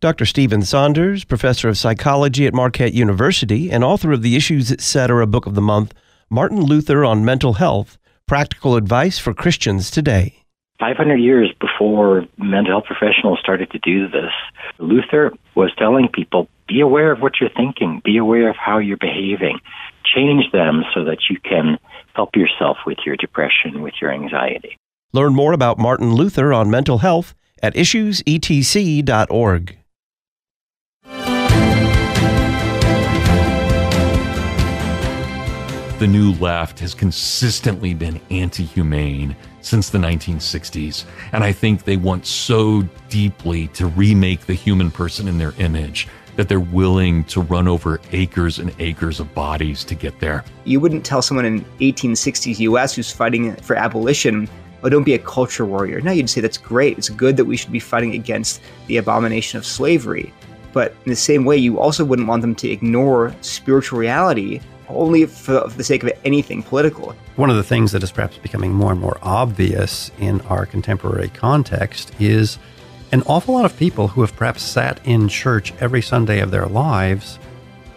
Dr. Stephen Saunders, professor of psychology at Marquette University and author of the Issues Etc. book of the month, Martin Luther on Mental Health Practical Advice for Christians Today. 500 years before mental health professionals started to do this, Luther was telling people be aware of what you're thinking, be aware of how you're behaving, change them so that you can help yourself with your depression, with your anxiety. Learn more about Martin Luther on mental health at issuesetc.org. The new left has consistently been anti humane since the 1960s, and I think they want so deeply to remake the human person in their image that they're willing to run over acres and acres of bodies to get there. You wouldn't tell someone in 1860s US who's fighting for abolition, oh, don't be a culture warrior. No, you'd say that's great. It's good that we should be fighting against the abomination of slavery. But in the same way, you also wouldn't want them to ignore spiritual reality only for, the sake of anything political. One of the things that is perhaps becoming more and more obvious in our contemporary context is an awful lot of people who have perhaps sat in church every Sunday of their lives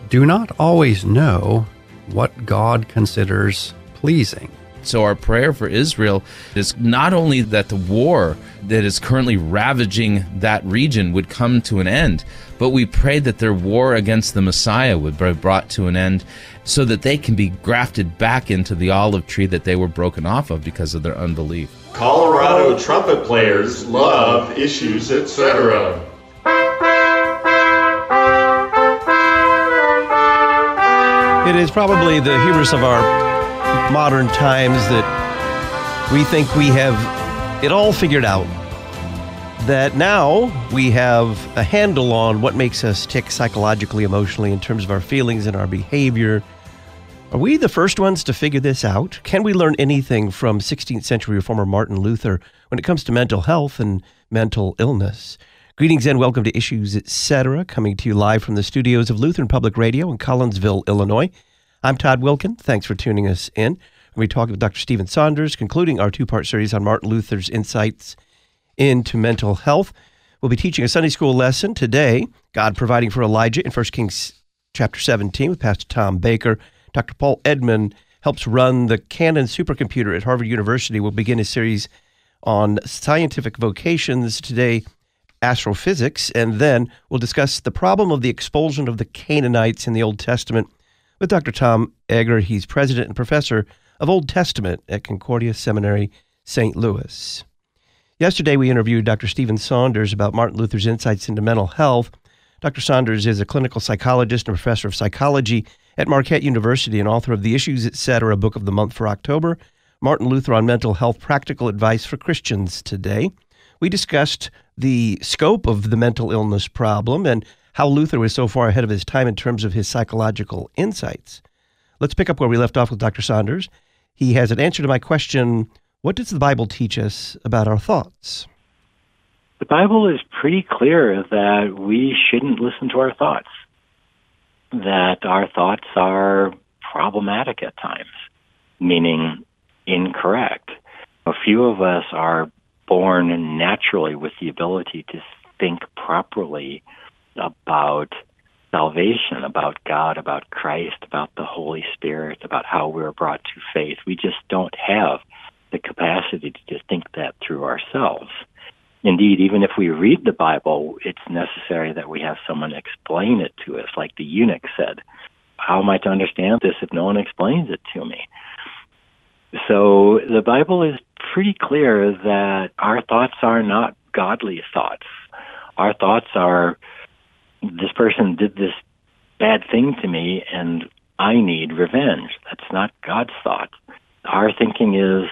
do not always know what God considers pleasing. So, our prayer for Israel is not only that the war that is currently ravaging that region would come to an end, but we pray that their war against the Messiah would be brought to an end so that they can be grafted back into the olive tree that they were broken off of because of their unbelief. Colorado trumpet players love issues, etc. It is probably the hubris of our modern times that we think we have it all figured out. That now we have a handle on what makes us tick psychologically, emotionally, in terms of our feelings and our behavior. Are we the first ones to figure this out? Can we learn anything from 16th century reformer Martin Luther when it comes to mental health and mental illness? Greetings and welcome to Issues Etc., coming to you live from the studios of Lutheran Public Radio in Collinsville, Illinois. I'm Todd Wilken. Thanks for tuning us in. We talk with Dr. Stephen Saunders, concluding our two part series on Martin Luther's insights into mental health. We'll be teaching a Sunday school lesson today, God providing for Elijah in 1 Kings chapter 17 with Pastor Tom Baker. Dr. Paul Edmon helps run the Cannon supercomputer at Harvard University. We'll begin a series on scientific vocations today, astrophysics, and then we'll discuss the problem of the expulsion of the Canaanites in the Old Testament with Dr. Tom Egger. He's president and professor of Old Testament at Concordia Seminary, St. Louis. Yesterday, we interviewed Dr. Stephen Saunders about Martin Luther's insights into mental health. Dr. Saunders is a clinical psychologist and professor of psychology at Marquette University and author of the Issues Etc. book of the month for October, Martin Luther on Mental Health Practical Advice for Christians today. We discussed the scope of the mental illness problem and how Luther was so far ahead of his time in terms of his psychological insights. Let's pick up where we left off with Dr. Saunders. He has an answer to my question What does the Bible teach us about our thoughts? The Bible is pretty clear that we shouldn't listen to our thoughts, that our thoughts are problematic at times, meaning incorrect. A few of us are born naturally with the ability to think properly about salvation, about God, about Christ, about the Holy Spirit, about how we're brought to faith. We just don't have the capacity to just think that through ourselves. Indeed, even if we read the Bible, it's necessary that we have someone explain it to us, like the eunuch said. How am I to understand this if no one explains it to me? So the Bible is pretty clear that our thoughts are not godly thoughts. Our thoughts are this person did this bad thing to me and I need revenge. That's not God's thought. Our thinking is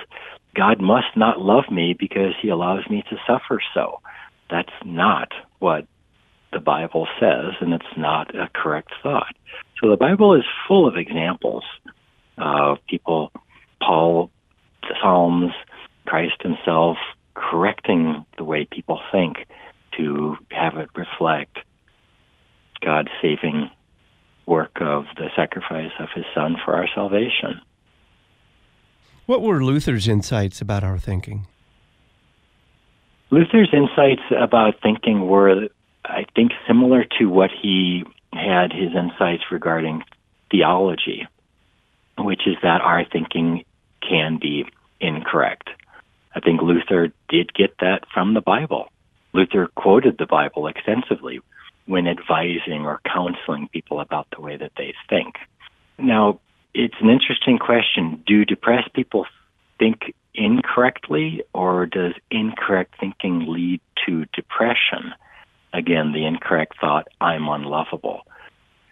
God must not love me because he allows me to suffer so. That's not what the Bible says, and it's not a correct thought. So the Bible is full of examples of people, Paul, the Psalms, Christ himself, correcting the way people think to have it reflect God's saving work of the sacrifice of his son for our salvation. What were Luther's insights about our thinking? Luther's insights about thinking were I think similar to what he had his insights regarding theology, which is that our thinking can be incorrect. I think Luther did get that from the Bible. Luther quoted the Bible extensively when advising or counseling people about the way that they think. Now, it's an interesting question. Do depressed people think incorrectly, or does incorrect thinking lead to depression? Again, the incorrect thought, I'm unlovable.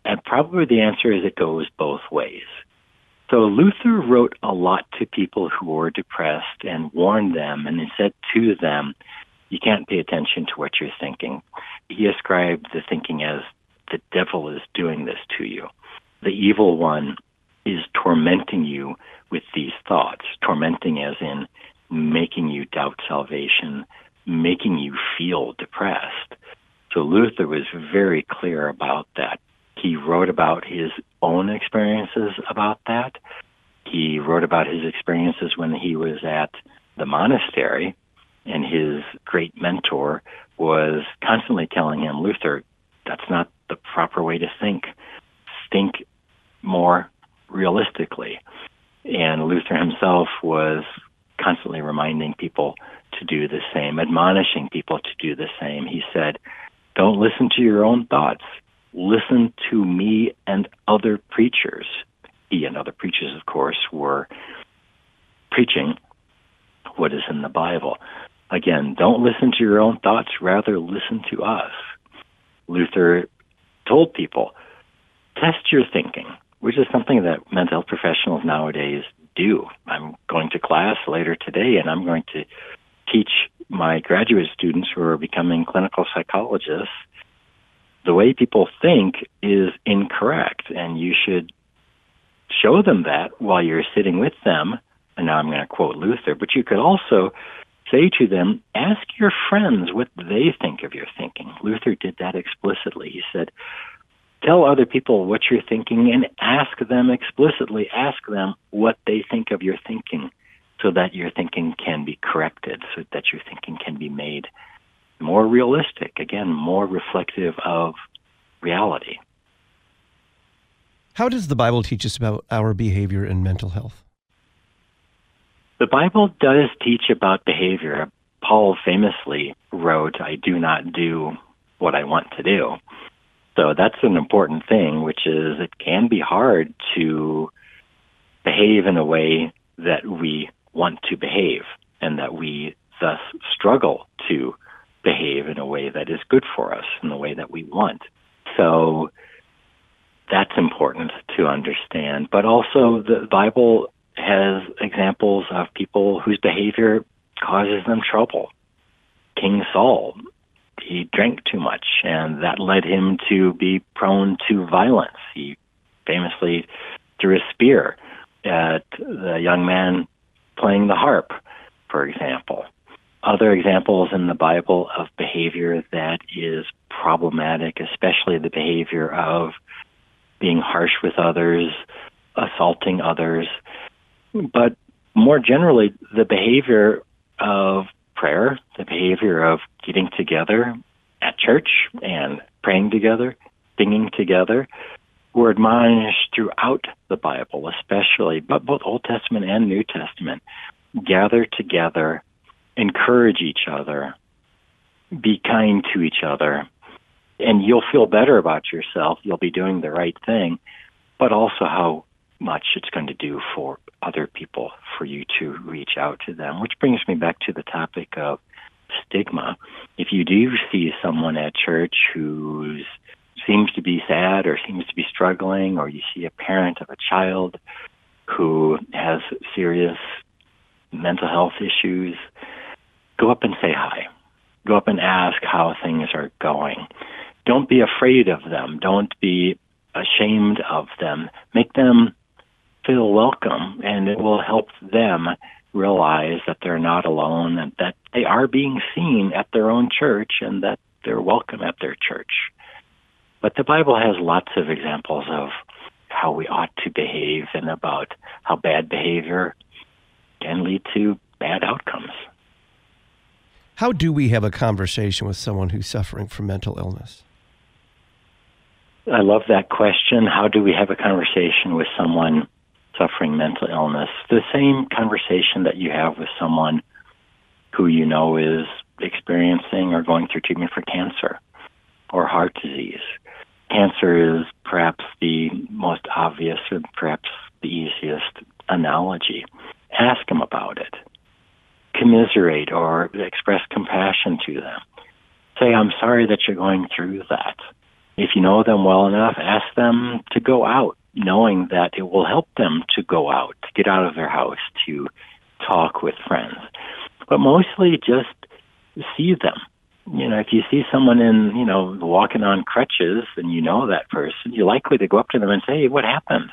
And probably the answer is it goes both ways. So Luther wrote a lot to people who were depressed and warned them, and he said to them, you can't pay attention to what you're thinking. He ascribed the thinking as the devil is doing this to you. The evil one is tormenting you with these thoughts, tormenting as in making you doubt salvation, making you feel depressed. So Luther was very clear about that. He wrote about his own experiences about that. He wrote about his experiences when he was at the monastery, and his great mentor was constantly telling him, Luther, that's not the proper way to think. Think more realistically. And Luther himself was constantly reminding people to do the same, admonishing people to do the same. He said, Don't listen to your own thoughts. Listen to me and other preachers. He and other preachers, of course, were preaching what is in the Bible. Again, don't listen to your own thoughts, rather, listen to us. Luther told people, test your thinking, which is something that mental health professionals nowadays do. I'm going to class later today and I'm going to teach my graduate students who are becoming clinical psychologists the way people think is incorrect and you should show them that while you're sitting with them. And now I'm going to quote Luther, but you could also say to them, ask your friends what they think of your thinking. Luther did that explicitly. He said, tell other people what you're thinking and ask them explicitly, ask them what they think of your thinking so that your thinking can be corrected, so that your thinking can be made more realistic, again, more reflective of reality. How does the Bible teach us about our behavior and mental health? The Bible does teach about behavior. Paul famously wrote, I do not do what I want to do. So that's an important thing, which is it can be hard to behave in a way that we want to behave and that we thus struggle to behave in a way that is good for us, in the way that we want. So that's important to understand. But also, the Bible has examples of people whose behavior causes them trouble. King Saul, he drank too much, and that led him to be prone to violence. He famously threw a spear at the young man playing the harp, for example. Other examples in the Bible of behavior that is problematic, especially the behavior of being harsh with others, assaulting others, but more generally, the behavior of prayer, the behavior of getting together at church and praying together, singing together, were admonished throughout the Bible, especially, but both Old Testament and New Testament. Gather together, encourage each other, be kind to each other, and you'll feel better about yourself. You'll be doing the right thing, but also how much it's going to do for other people for you to reach out to them. Which brings me back to the topic of stigma. If you do see someone at church who seems to be sad or seems to be struggling, or you see a parent of a child who has serious mental health issues, go up and say hi. Go up and ask how things are going. Don't be afraid of them. Don't be ashamed of them. Make them feel welcome and it will help them realize that they're not alone and that they are being seen at their own church and that they're welcome at their church. But the Bible has lots of examples of how we ought to behave and about how bad behavior can lead to bad outcomes. How do we have a conversation with someone who's suffering from mental illness? I love that question. How do we have a conversation with someone suffering mental illness? The same conversation that you have with someone who you know is experiencing or going through treatment for cancer or heart disease. Cancer is perhaps the most obvious or perhaps the easiest analogy. Ask them about it. Commiserate or express compassion to them. Say, I'm sorry that you're going through that. If you know them well enough, ask them to go out, knowing that it will help them to go out, to get out of their house, to talk with friends. But mostly just see them. You know, if you see someone in, you know, walking on crutches and you know that person, you're likely to go up to them and say, hey, what happened?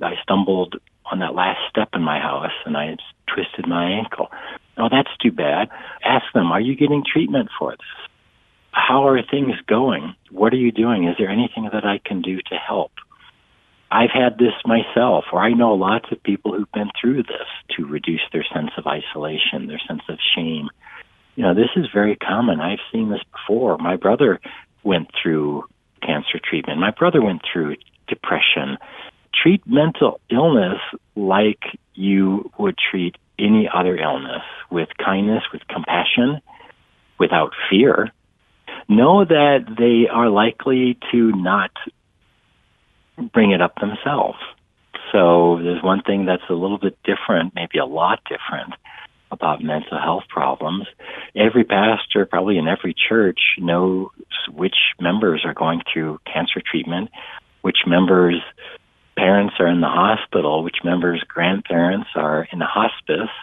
I stumbled on that last step in my house and I twisted my ankle. Oh, that's too bad. Ask them, are you getting treatment for this? How are things going? What are you doing? Is there anything that I can do to help? I've had this myself, or I know lots of people who've been through this to reduce their sense of isolation, their sense of shame. You know, this is very common. I've seen this before. My brother went through cancer treatment. My brother went through depression. Treat mental illness like you would treat any other illness with kindness, with compassion, without fear. Know that they are likely to not bring it up themselves. So there's one thing that's a little bit different, maybe a lot different about mental health problems. Every pastor, probably in every church, knows which members are going through cancer treatment, which members' parents are in the hospital, which members' grandparents are in the hospice,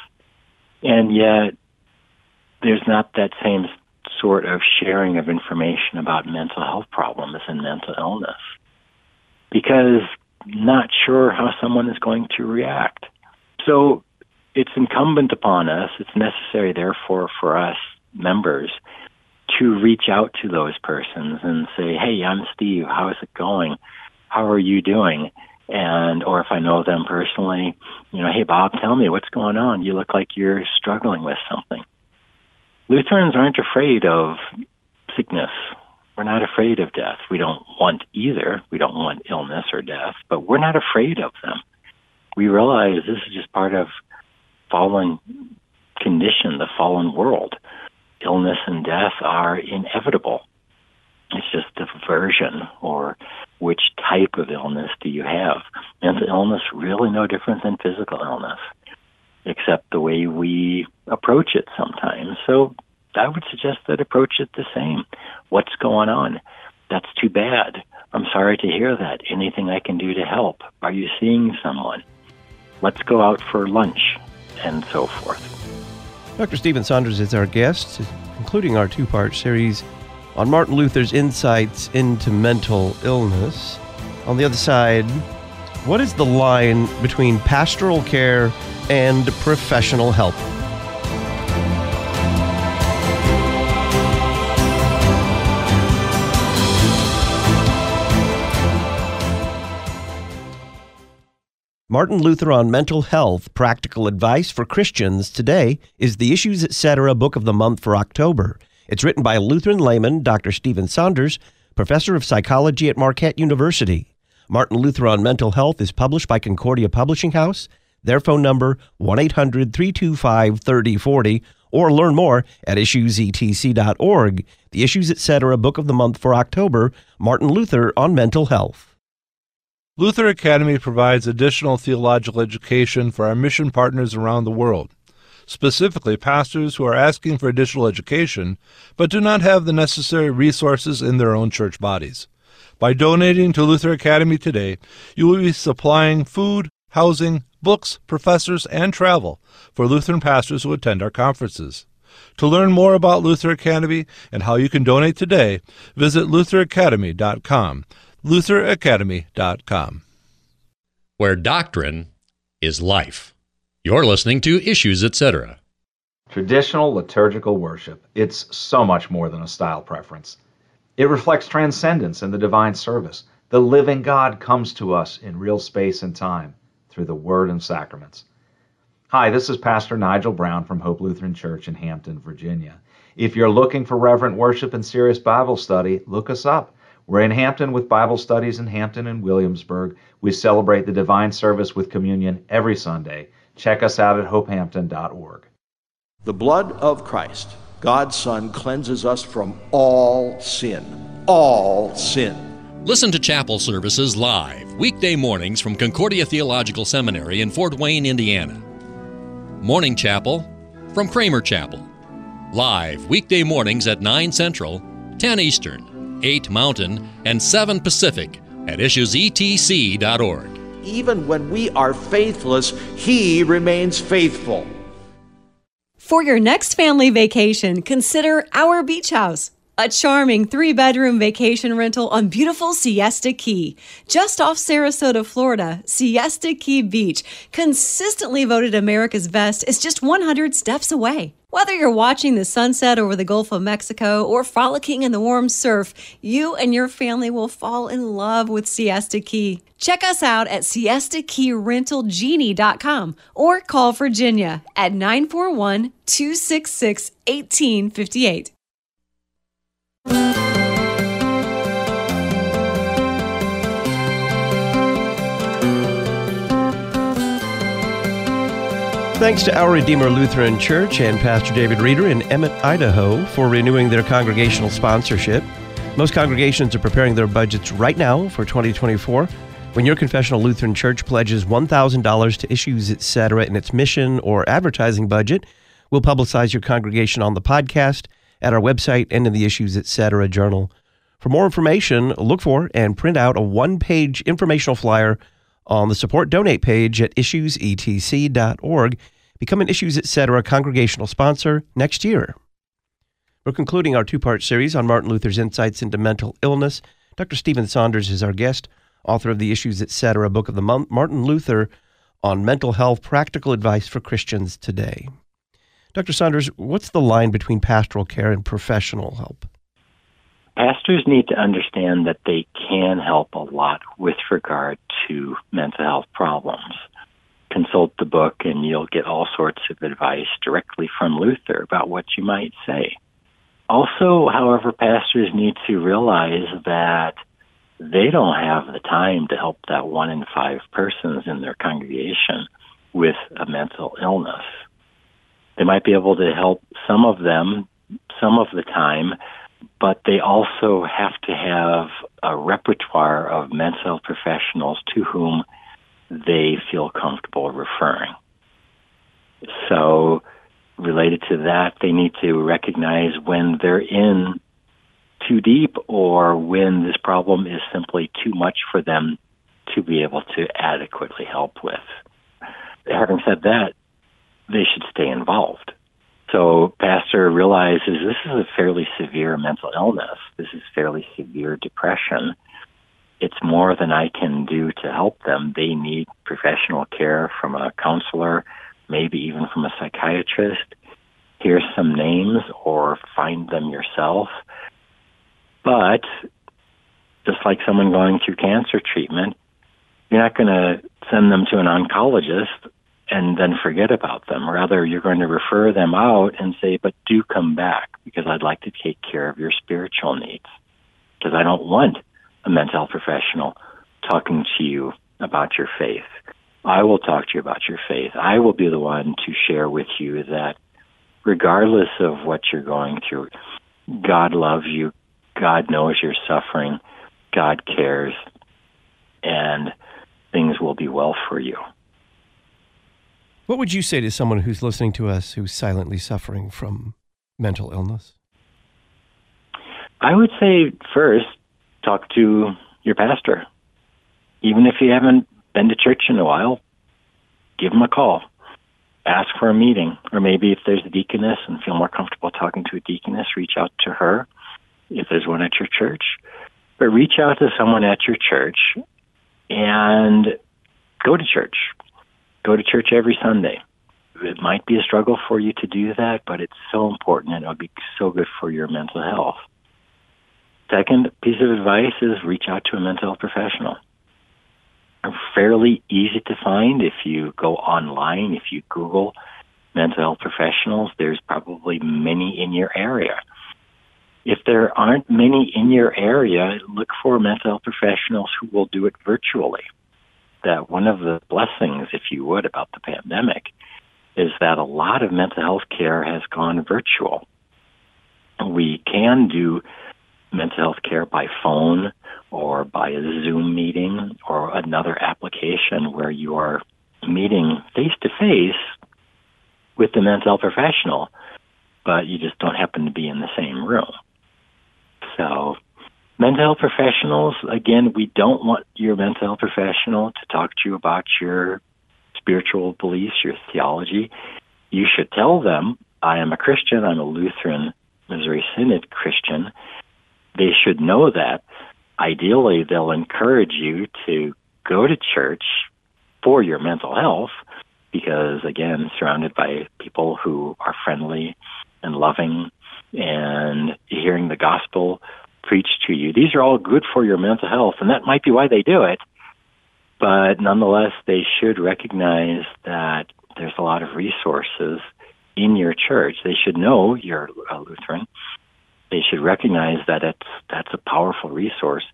and yet there's not that same sort of sharing of information about mental health problems and mental illness because not sure how someone is going to react. So it's incumbent upon us, it's necessary, therefore, for us members to reach out to those persons and say, Hey, I'm Steve. How is it going? How are you doing? And, or if I know them personally, you know, Hey, Bob, tell me what's going on. You look like you're struggling with something. Lutherans aren't afraid of sickness. We're not afraid of death. We don't want either. We don't want illness or death, but we're not afraid of them. We realize this is just part of fallen condition, the fallen world. Illness and death are inevitable. It's just the version or which type of illness do you have. Mental illness really no different than physical illness, except the way we approach it sometimes. So I would suggest that approach it the same. What's going on? That's too bad. I'm sorry to hear that. Anything I can do to help? Are you seeing someone? Let's go out for lunch and so forth. Dr. Stephen Saunders is our guest, including our two part series on Martin Luther's insights into mental illness. On the other side, what is the line between pastoral care and professional help? Martin Luther on Mental Health Practical Advice for Christians today is the Issues Etc. book of the month for October. It's written by Lutheran layman Dr. Stephen Saunders, professor of psychology at Marquette University. Martin Luther on Mental Health is published by Concordia Publishing House. Their phone number 1-800-325-3040 or learn more at issuesetc.org. The Issues Etc. book of the month for October, Martin Luther on Mental Health. Luther Academy provides additional theological education for our mission partners around the world, specifically pastors who are asking for additional education but do not have the necessary resources in their own church bodies. By donating to Luther Academy today, you will be supplying food, housing, books, professors, and travel for Lutheran pastors who attend our conferences. To learn more about Luther Academy and how you can donate today, visit lutheracademy.com lutheracademy.com. Where doctrine is life. You're listening to Issues, etc. Traditional liturgical worship. It's so much more than a style preference. It reflects transcendence in the divine service. The living God comes to us in real space and time through the Word and sacraments. Hi, this is Pastor Nigel Brown from Hope Lutheran Church in Hampton, Virginia. If you're looking for reverent worship and serious Bible study, look us up. We're in Hampton with Bible studies in Hampton and Williamsburg. We celebrate the divine service with communion every Sunday. Check us out at hopehampton.org. The blood of Christ, God's Son, cleanses us from all sin. All sin. Listen to chapel services live, weekday mornings from Concordia Theological Seminary in Fort Wayne, Indiana. Morning Chapel from Kramer Chapel. Live weekday mornings at 9 Central, 10 Eastern, 8 Mountain, and 7 Pacific at issuesetc.org. Even when we are faithless, He remains faithful. For your next family vacation, consider our beach house. A charming three bedroom vacation rental on beautiful Siesta Key. Just off Sarasota, Florida, Siesta Key Beach, consistently voted America's best, is just 100 steps away. Whether you're watching the sunset over the Gulf of Mexico or frolicking in the warm surf, you and your family will fall in love with Siesta Key. Check us out at siestakeyrentalgenie.com or call Virginia at 941 266 1858. Thanks to Our Redeemer Lutheran Church and Pastor David Reeder in Emmett, Idaho for renewing their congregational sponsorship. Most congregations are preparing their budgets right now for 2024. When your confessional Lutheran church pledges $1,000 to issues, etc., in its mission or advertising budget, we'll publicize your congregation on the podcast, at our website, and in the Issues, etc. journal. For more information, look for and print out a one page informational flyer on the support donate page at issuesetc.org. Become an Issues Etc. congregational sponsor next year. We're concluding our two part series on Martin Luther's insights into mental illness. Dr. Stephen Saunders is our guest, author of the Issues Etc. book of the month, Martin Luther on mental health practical advice for Christians today. Dr. Saunders, what's the line between pastoral care and professional help? Pastors need to understand that they can help a lot with regard to mental health problems. Consult the book, and you'll get all sorts of advice directly from Luther about what you might say. Also, however, pastors need to realize that they don't have the time to help that one in five persons in their congregation with a mental illness. They might be able to help some of them some of the time, but they also have to have a repertoire of mental health professionals to whom they feel comfortable referring. So, related to that, they need to recognize when they're in too deep or when this problem is simply too much for them to be able to adequately help with. Having said that, they should stay involved. So pastor realizes this is a fairly severe mental illness. This is fairly severe depression. It's more than I can do to help them. They need professional care from a counselor, maybe even from a psychiatrist. Here's some names or find them yourself. But just like someone going through cancer treatment, you're not going to send them to an oncologist and then forget about them. Rather, you're going to refer them out and say, but do come back because I'd like to take care of your spiritual needs. Because I don't want a mental health professional talking to you about your faith. I will talk to you about your faith. I will be the one to share with you that regardless of what you're going through, God loves you. God knows you're suffering. God cares. And things will be well for you. What would you say to someone who's listening to us who's silently suffering from mental illness? I would say first, talk to your pastor. Even if you haven't been to church in a while, give him a call. Ask for a meeting. Or maybe if there's a deaconess and feel more comfortable talking to a deaconess, reach out to her if there's one at your church. But reach out to someone at your church and go to church go to church every Sunday. It might be a struggle for you to do that, but it's so important and it'll be so good for your mental health. Second piece of advice is reach out to a mental health professional. They're fairly easy to find if you go online, if you Google mental health professionals, there's probably many in your area. If there aren't many in your area, look for mental health professionals who will do it virtually. That one of the blessings, if you would, about the pandemic is that a lot of mental health care has gone virtual. We can do mental health care by phone or by a Zoom meeting or another application where you are meeting face to face with the mental health professional, but you just don't happen to be in the same room. So, mental health professionals, again, we don't want your mental health professional to talk to you about your spiritual beliefs, your theology. You should tell them, I am a Christian, I'm a Lutheran Missouri Synod Christian. They should know that. Ideally, they'll encourage you to go to church for your mental health because, again, surrounded by people who are friendly and loving and hearing the gospel preached to you. These are all good for your mental health, and that might be why they do it. But nonetheless, they should recognize that there's a lot of resources in your church. They should know you're a Lutheran. They should recognize that it's that's a powerful resource,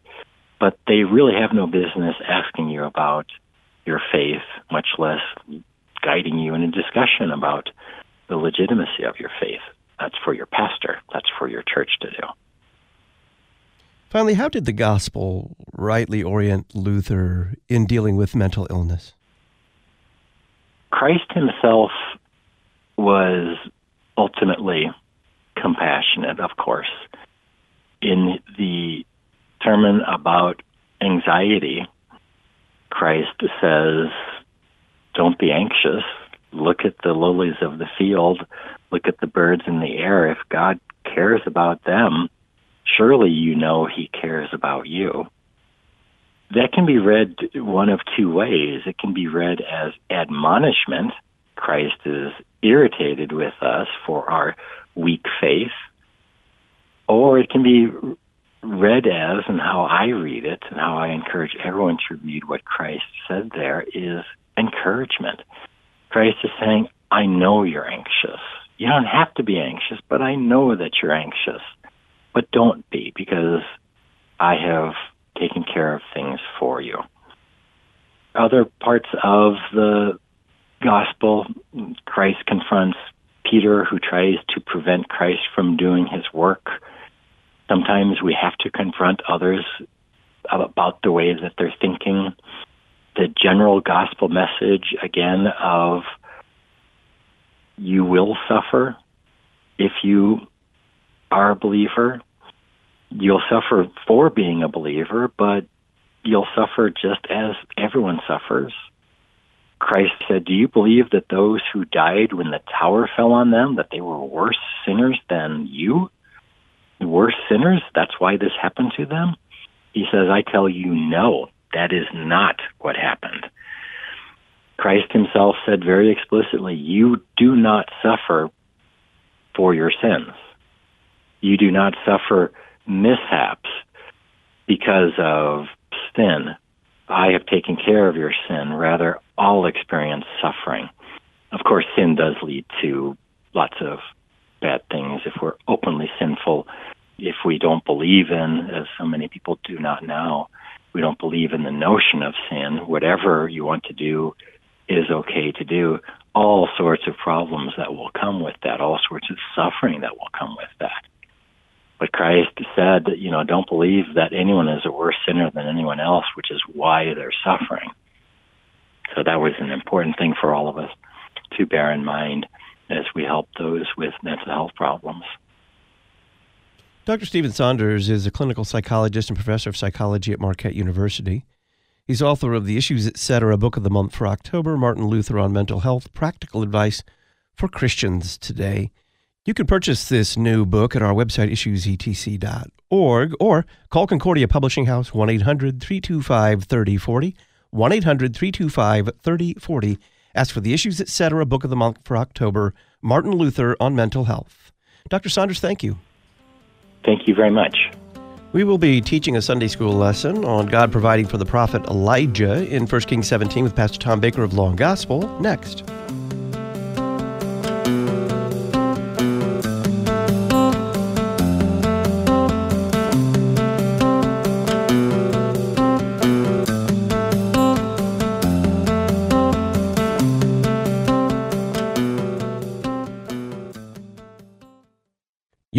but they really have no business asking you about your faith, much less guiding you in a discussion about the legitimacy of your faith. That's for your pastor. That's for your church to do. Finally, how did the gospel rightly orient Luther in dealing with mental illness? Christ himself was ultimately compassionate, of course. In the sermon about anxiety, Christ says, Don't be anxious. Look at the lilies of the field. Look at the birds in the air. If God cares about them, surely you know he cares about you. That can be read one of two ways. It can be read as admonishment. Christ is irritated with us for our weak faith. Or it can be read as, and how I read it, and how I encourage everyone to read what Christ said there, is encouragement. Christ is saying, I know you're anxious. You don't have to be anxious, but I know that you're anxious but don't be because I have taken care of things for you. Other parts of the gospel, Christ confronts Peter, who tries to prevent Christ from doing his work. Sometimes we have to confront others about the way that they're thinking. The general gospel message, again, of you will suffer if you are a believer you'll suffer for being a believer, but you'll suffer just as everyone suffers. Christ said, Do you believe that those who died when the tower fell on them, that they were worse sinners than you? Worse sinners? That's why this happened to them? He says, I tell you, no, that is not what happened. Christ himself said very explicitly, You do not suffer for your sins. You do not suffer mishaps because of sin. I have taken care of your sin. Rather, all experience suffering. Of course, sin does lead to lots of bad things if we're openly sinful, if we don't believe in, as so many people do not now, we don't believe in the notion of sin. Whatever you want to do is okay to do. All sorts of problems that will come with that, all sorts of suffering that will come with that. But Christ said, you know, don't believe that anyone is a worse sinner than anyone else, which is why they're suffering. So that was an important thing for all of us to bear in mind as we help those with mental health problems. Dr. Stephen Saunders is a clinical psychologist and professor of psychology at Marquette University. He's author of The Issues Etc. Book of the Month for October, Martin Luther on Mental Health, Practical Advice for Christians Today. You can purchase this new book at our website, issuesetc.org, or call Concordia Publishing House 1 800 325 3040. 1 800 325 3040. Ask for the Issues Etc. Book of the Month for October, Martin Luther on Mental Health. Dr. Saunders, thank you. Thank you very much. We will be teaching a Sunday school lesson on God providing for the prophet Elijah in 1 Kings 17 with Pastor Tom Baker of Law and Gospel next.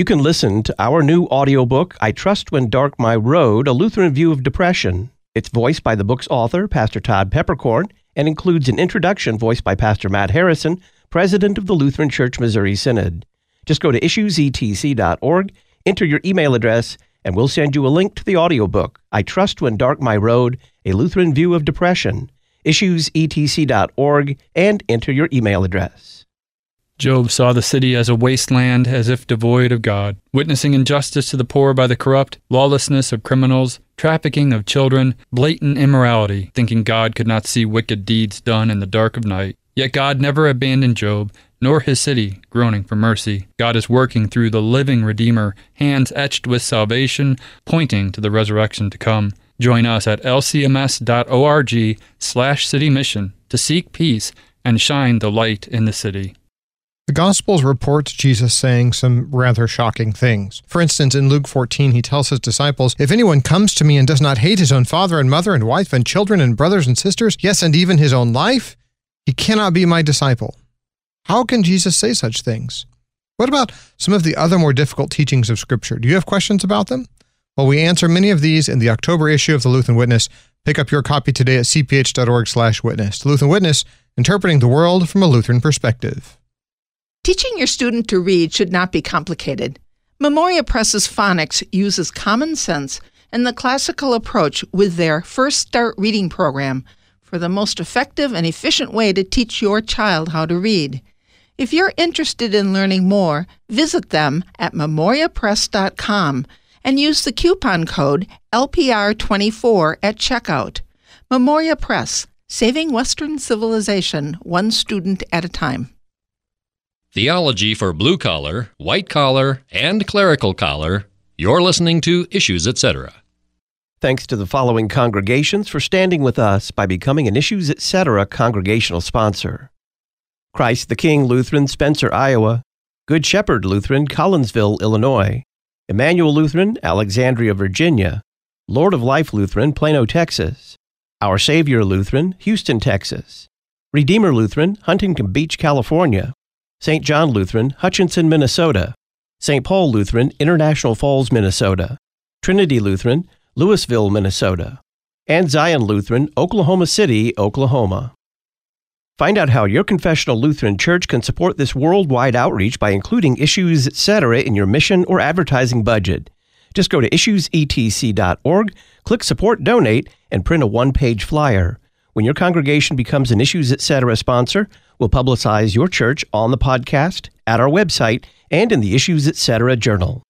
Can listen to our new audiobook, I Trust When Dark My Road, A Lutheran View of Depression. It's voiced by the book's author, Pastor Todd Peperkorn, and includes an introduction voiced by Pastor Matt Harrison, president of the Lutheran Church Missouri Synod. Just go to issuesetc.org, enter your email address, and we'll send you a link to the audiobook, I Trust When Dark My Road, A Lutheran View of Depression. Issuesetc.org, and enter your email address. Job saw the city as a wasteland, as if devoid of God, witnessing injustice to the poor by the corrupt, lawlessness of criminals, trafficking of children, blatant immorality, thinking God could not see wicked deeds done in the dark of night. Yet God never abandoned Job, nor his city, groaning for mercy. God is working through the living Redeemer, hands etched with salvation, pointing to the resurrection to come. Join us at lcms.org slash city mission to seek peace and shine the light in the city. The Gospels report Jesus saying some rather shocking things. For instance, in Luke 14, he tells his disciples, If anyone comes to me and does not hate his own father and mother and wife and children and brothers and sisters, yes, and even his own life, he cannot be my disciple. How can Jesus say such things? What about some of the other more difficult teachings of Scripture? Do you have questions about them? Well, we answer many of these in the October issue of the Lutheran Witness. Pick up your copy today at cph.org/witness. The Lutheran Witness, interpreting the world from a Lutheran perspective. Teaching your student to read should not be complicated. Memoria Press's phonics uses common sense and the classical approach with their First Start Reading program for the most effective and efficient way to teach your child how to read. If you're interested in learning more, visit them at memoriapress.com and use the coupon code LPR24 at checkout. Memoria Press, saving Western civilization one student at a time. Theology for blue collar, white collar, and clerical collar. You're listening to Issues, etc. Thanks to the following congregations for standing with us by becoming an Issues, etc. congregational sponsor Christ the King Lutheran, Spencer, Iowa, Good Shepherd Lutheran, Collinsville, Illinois, Immanuel Lutheran, Alexandria, Virginia, Lord of Life Lutheran, Plano, Texas, Our Savior Lutheran, Houston, Texas, Redeemer Lutheran, Huntington Beach, California, St. John Lutheran, Hutchinson, Minnesota, St. Paul Lutheran, International Falls, Minnesota, Trinity Lutheran, Louisville, Minnesota, and Zion Lutheran, Oklahoma City, Oklahoma. Find out how your confessional Lutheran church can support this worldwide outreach by including issues, etc., in your mission or advertising budget. Just go to issuesetc.org, click Support Donate, and print a one page flyer. When your congregation becomes an Issues Etc. sponsor, we'll publicize your church on the podcast, at our website, and in the Issues Etc. journal.